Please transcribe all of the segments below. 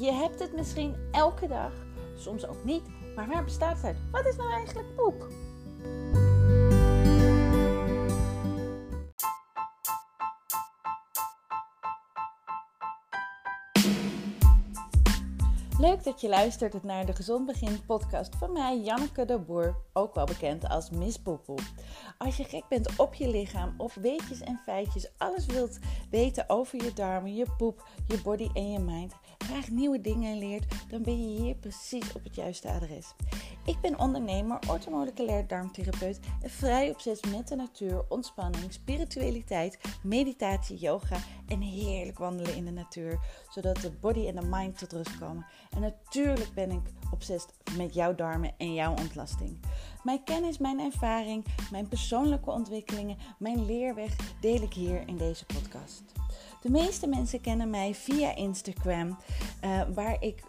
je hebt het misschien elke dag, soms ook niet, maar waar bestaat het uit? Wat is nou eigenlijk poep? Leuk dat je luistert naar de Gezond Begin podcast van mij, Janneke de Boer, ook wel bekend als Miss Poepoe. Als je gek bent op je lichaam, op weetjes en feitjes, alles wilt weten over je darmen, je poep, je body en je mind, graag nieuwe dingen leert, dan ben je hier precies op het juiste adres. Ik ben ondernemer, orthomoleculair darmtherapeut en vrij obsessief met de natuur, ontspanning, spiritualiteit, meditatie, yoga en heerlijk wandelen in de natuur, zodat de body en de mind tot rust komen. En natuurlijk ben ik obsessief met jouw darmen en jouw ontlasting. Mijn kennis, mijn ervaring, mijn persoonlijke ontwikkelingen, mijn leerweg deel ik hier in deze podcast. De meeste mensen kennen mij via Instagram, uh, waar ik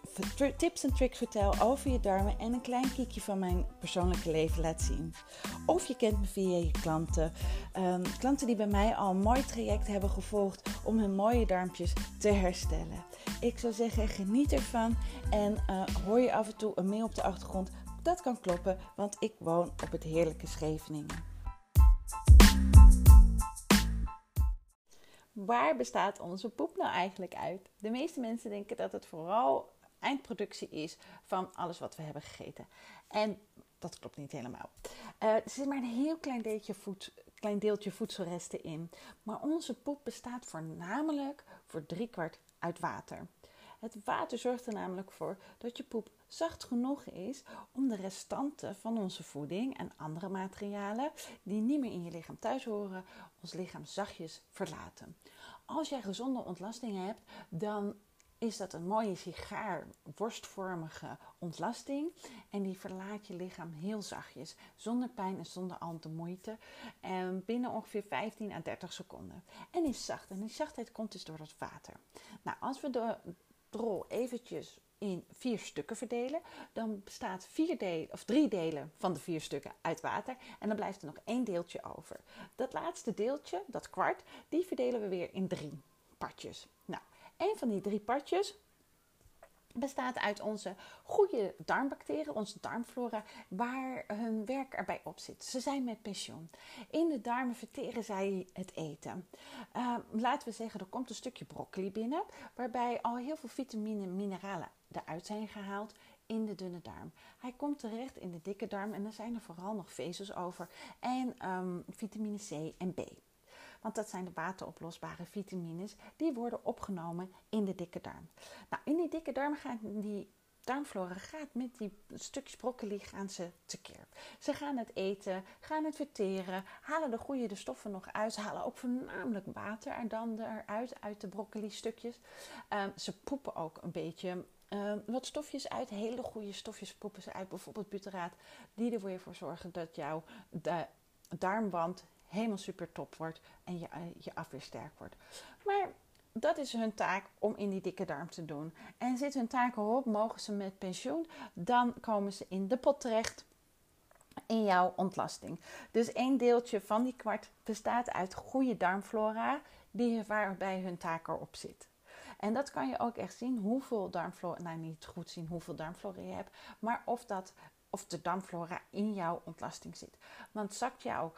tips en tricks vertel over je darmen en een klein kiekje van mijn persoonlijke leven laat zien. Of je kent me via je klanten. Um, klanten die bij mij al een mooi traject hebben gevolgd om hun mooie darmpjes te herstellen. Ik zou zeggen, geniet ervan en uh, hoor je af en toe een mail op de achtergrond. Dat kan kloppen, want ik woon op het heerlijke Scheveningen. Waar bestaat onze poep nou eigenlijk uit? De meeste mensen denken dat het vooral eindproductie is van alles wat we hebben gegeten. En dat klopt niet helemaal. Uh, er zit maar een heel klein deeltje, voed, klein deeltje voedselresten in. Maar onze poep bestaat voornamelijk voor driekwart uit water. Het water zorgt er namelijk voor dat je poep zacht genoeg is om de restanten van onze voeding en andere materialen die niet meer in je lichaam thuis horen, ons lichaam zachtjes verlaten. Als jij gezonde ontlastingen hebt, dan is dat een mooie sigaar, worstvormige ontlasting. En die verlaat je lichaam heel zachtjes, zonder pijn en zonder al te moeite. En binnen ongeveer 15 à 30 seconden. En is zacht. En die zachtheid komt dus door het water. Nou, als we de drol eventjes in vier stukken verdelen, dan bestaat vier delen, of drie delen van de vier stukken uit water. En dan blijft er nog één deeltje over. Dat laatste deeltje, dat kwart, die verdelen we weer in drie partjes. Nou, een van die drie partjes bestaat uit onze goede darmbacteriën, onze darmflora, waar hun werk erbij op zit. Ze zijn met pensioen. In de darmen verteren zij het eten. Uh, laten we zeggen, er komt een stukje broccoli binnen, waarbij al heel veel vitamine en mineralen eruit zijn gehaald in de dunne darm. Hij komt terecht in de dikke darm en er zijn er vooral nog vezels over en um, vitamine C en B. Want dat zijn de wateroplosbare vitamines die worden opgenomen in de dikke darm. Nou, in die dikke darm gaat die darmflora gaat met die stukjes broccoli gaan ze tekeer. Ze gaan het eten, gaan het verteren, halen de goede stoffen nog uit. Halen ook voornamelijk water er dan eruit, uit de broccoli stukjes. Um, ze poepen ook een beetje um, wat stofjes uit, hele goede stofjes poepen ze uit. Bijvoorbeeld butyraat, die er weer voor zorgen dat jouw de darmwand helemaal super top wordt en je, uh, je afweer sterk wordt. Maar dat is hun taak om in die dikke darm te doen. En zit hun taak erop, mogen ze met pensioen, dan komen ze in de pot terecht in jouw ontlasting. Dus één deeltje van die kwart bestaat uit goede darmflora, die waarbij hun taak erop zit. En dat kan je ook echt zien hoeveel darmflora, nou niet goed zien hoeveel darmflora je hebt, maar of, dat, of de darmflora in jouw ontlasting zit. Want zakt jouw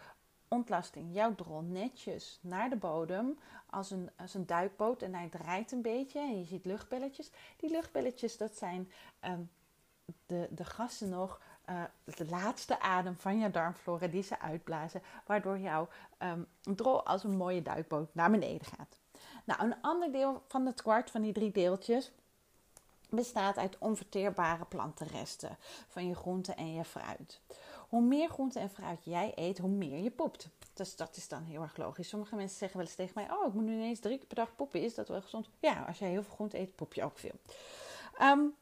ontlasting jouw drol netjes naar de bodem als een, als een duikboot en hij draait een beetje en je ziet luchtbelletjes. Die luchtbelletjes dat zijn um, de, de gassen nog, uh, de laatste adem van jouw darmflora die ze uitblazen, waardoor jouw um, drol als een mooie duikboot naar beneden gaat. Nou, een ander deel van het kwart van die drie deeltjes bestaat uit onverteerbare plantenresten van je groente en je fruit. Hoe meer groente en fruit jij eet, hoe meer je poept. Dus dat is dan heel erg logisch. Sommige mensen zeggen wel eens tegen mij: Oh, ik moet nu ineens drie keer per dag poepen. Is dat wel gezond? Ja, als jij heel veel groente eet, poep je ook veel. Um,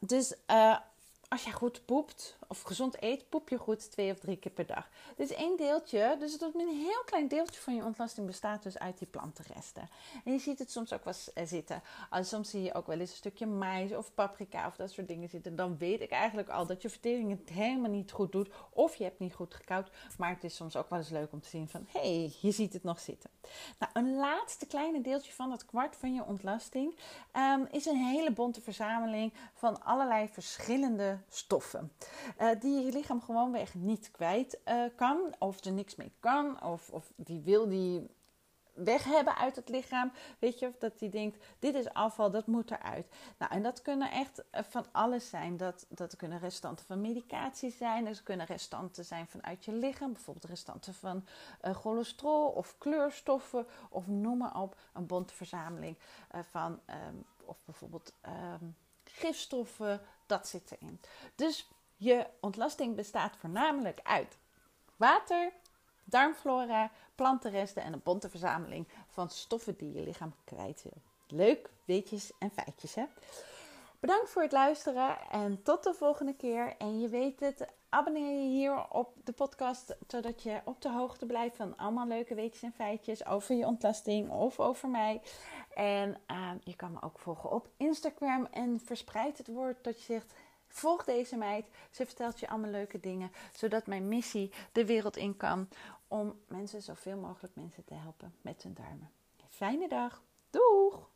dus uh, als je goed poept of gezond eet, poep je goed twee of drie keer per dag. Dit is één deeltje, dus het een heel klein deeltje van je ontlasting bestaat dus uit die plantenresten. En je ziet het soms ook wel eh, zitten. Soms zie je ook wel eens een stukje mais of paprika of dat soort dingen zitten. Dan weet ik eigenlijk al dat je vertering het helemaal niet goed doet. Of je hebt niet goed gekoud. Maar het is soms ook wel eens leuk om te zien van, hé, hey, je ziet het nog zitten. Nou, een laatste kleine deeltje van dat kwart van je ontlasting ehm, is een hele bonte verzameling van allerlei verschillende stoffen. Uh, die je lichaam gewoonweg niet kwijt uh, kan, of er niks mee kan, of, of die wil die weg hebben uit het lichaam. Weet je, dat die denkt: dit is afval, dat moet eruit. Nou, en dat kunnen echt eh, van alles zijn. Dat, dat kunnen restanten van medicatie zijn, dat kunnen restanten zijn vanuit je lichaam, bijvoorbeeld restanten van cholesterol of kleurstoffen, of noem maar op, een bonte verzameling van, um, of bijvoorbeeld um, gifstoffen, dat zit erin. Dus je ontlasting bestaat voornamelijk uit water, darmflora, plantenresten en een bonte verzameling van stoffen die je lichaam kwijt wil. Leuk, weetjes en feitjes hè? Bedankt voor het luisteren en tot de volgende keer. En je weet het, abonneer je hier op de podcast zodat je op de hoogte blijft van allemaal leuke weetjes en feitjes over je ontlasting of over mij. En uh, je kan me ook volgen op Instagram en verspreid het woord dat je zegt Volg deze meid. Ze vertelt je allemaal leuke dingen, zodat mijn missie de wereld in kan om mensen, zoveel mogelijk mensen te helpen met hun darmen. Fijne dag. Doeg!